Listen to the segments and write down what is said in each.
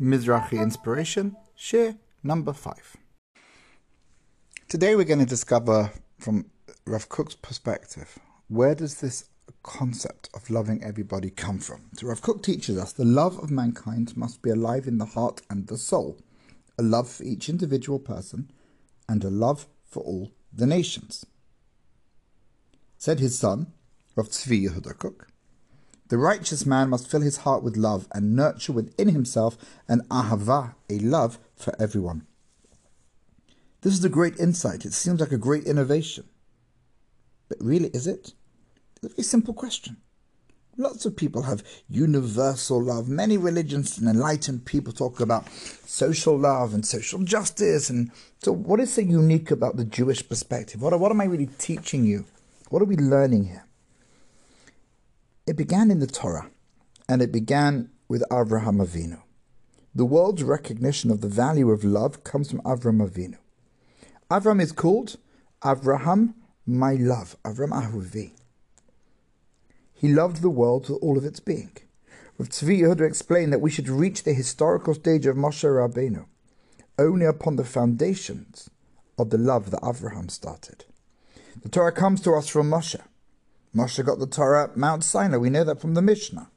Mizrachi Inspiration, share number five. Today we're going to discover from Rav Kook's perspective where does this concept of loving everybody come from? So Rav Kook teaches us the love of mankind must be alive in the heart and the soul, a love for each individual person, and a love for all the nations. Said his son, Rav Tzvi Yehuda Kook, the righteous man must fill his heart with love and nurture within himself an ahava, a love for everyone. This is a great insight. It seems like a great innovation. But really, is it? It's a very simple question. Lots of people have universal love. Many religions and enlightened people talk about social love and social justice. And so, what is so unique about the Jewish perspective? What, what am I really teaching you? What are we learning here? It began in the Torah, and it began with Avraham Avinu. The world's recognition of the value of love comes from Avraham Avinu. Avraham is called Avraham, my love, Avraham Ahuvi. He loved the world with all of its being. Rav Tzvi Yehuda explained that we should reach the historical stage of Moshe Rabbeinu only upon the foundations of the love that Avraham started. The Torah comes to us from Moshe. Moshe got the Torah at Mount Sinai. We know that from the Mishnah.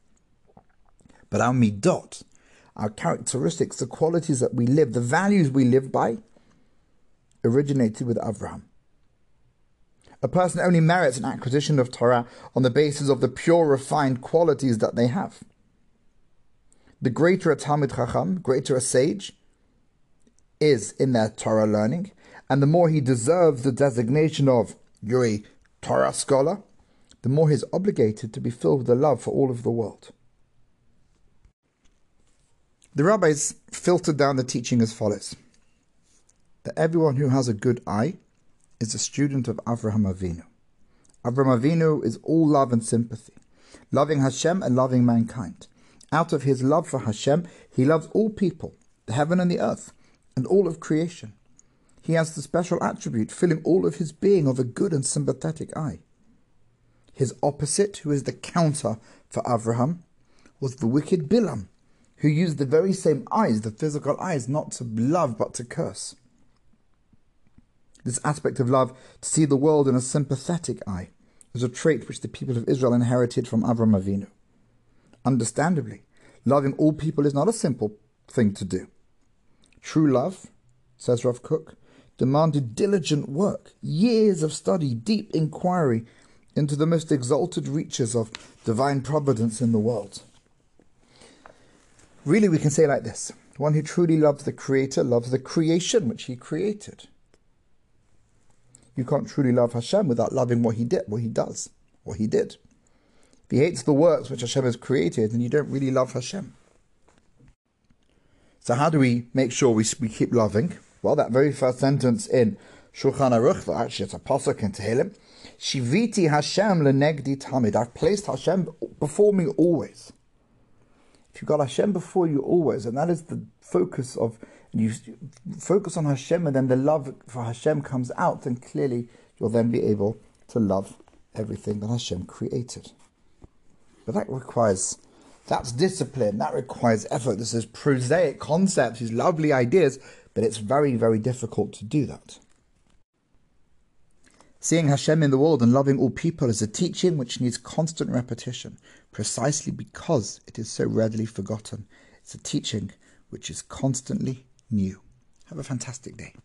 But our midot, our characteristics, the qualities that we live, the values we live by, originated with Avraham. A person only merits an acquisition of Torah on the basis of the pure, refined qualities that they have. The greater a Talmid Chacham, greater a sage, is in their Torah learning, and the more he deserves the designation of you're a Torah scholar, the more he is obligated to be filled with the love for all of the world. The rabbis filtered down the teaching as follows that everyone who has a good eye is a student of Avraham Avinu. Avraham Avinu is all love and sympathy, loving Hashem and loving mankind. Out of his love for Hashem, he loves all people, the heaven and the earth, and all of creation. He has the special attribute filling all of his being of a good and sympathetic eye. His opposite, who is the counter for Avraham, was the wicked Bilam, who used the very same eyes, the physical eyes, not to love but to curse. This aspect of love, to see the world in a sympathetic eye, is a trait which the people of Israel inherited from Avram Avinu. Understandably, loving all people is not a simple thing to do. True love, says Rav Kook, demanded diligent work, years of study, deep inquiry, into the most exalted reaches of divine providence in the world. Really, we can say like this one who truly loves the Creator loves the creation which He created. You can't truly love Hashem without loving what He did, what He does, what He did. If He hates the works which Hashem has created, then you don't really love Hashem. So, how do we make sure we, we keep loving? Well, that very first sentence in Shulchan Aruch, actually it's a pasuk in Tehillim, Shiviti Hashem lenegdi tamid. I've placed Hashem before me always. If you've got Hashem before you always, and that is the focus of you focus on Hashem, and then the love for Hashem comes out, then clearly you'll then be able to love everything that Hashem created. But that requires that's discipline. That requires effort. This is prosaic concepts, these lovely ideas, but it's very, very difficult to do that. Seeing Hashem in the world and loving all people is a teaching which needs constant repetition, precisely because it is so readily forgotten. It's a teaching which is constantly new. Have a fantastic day.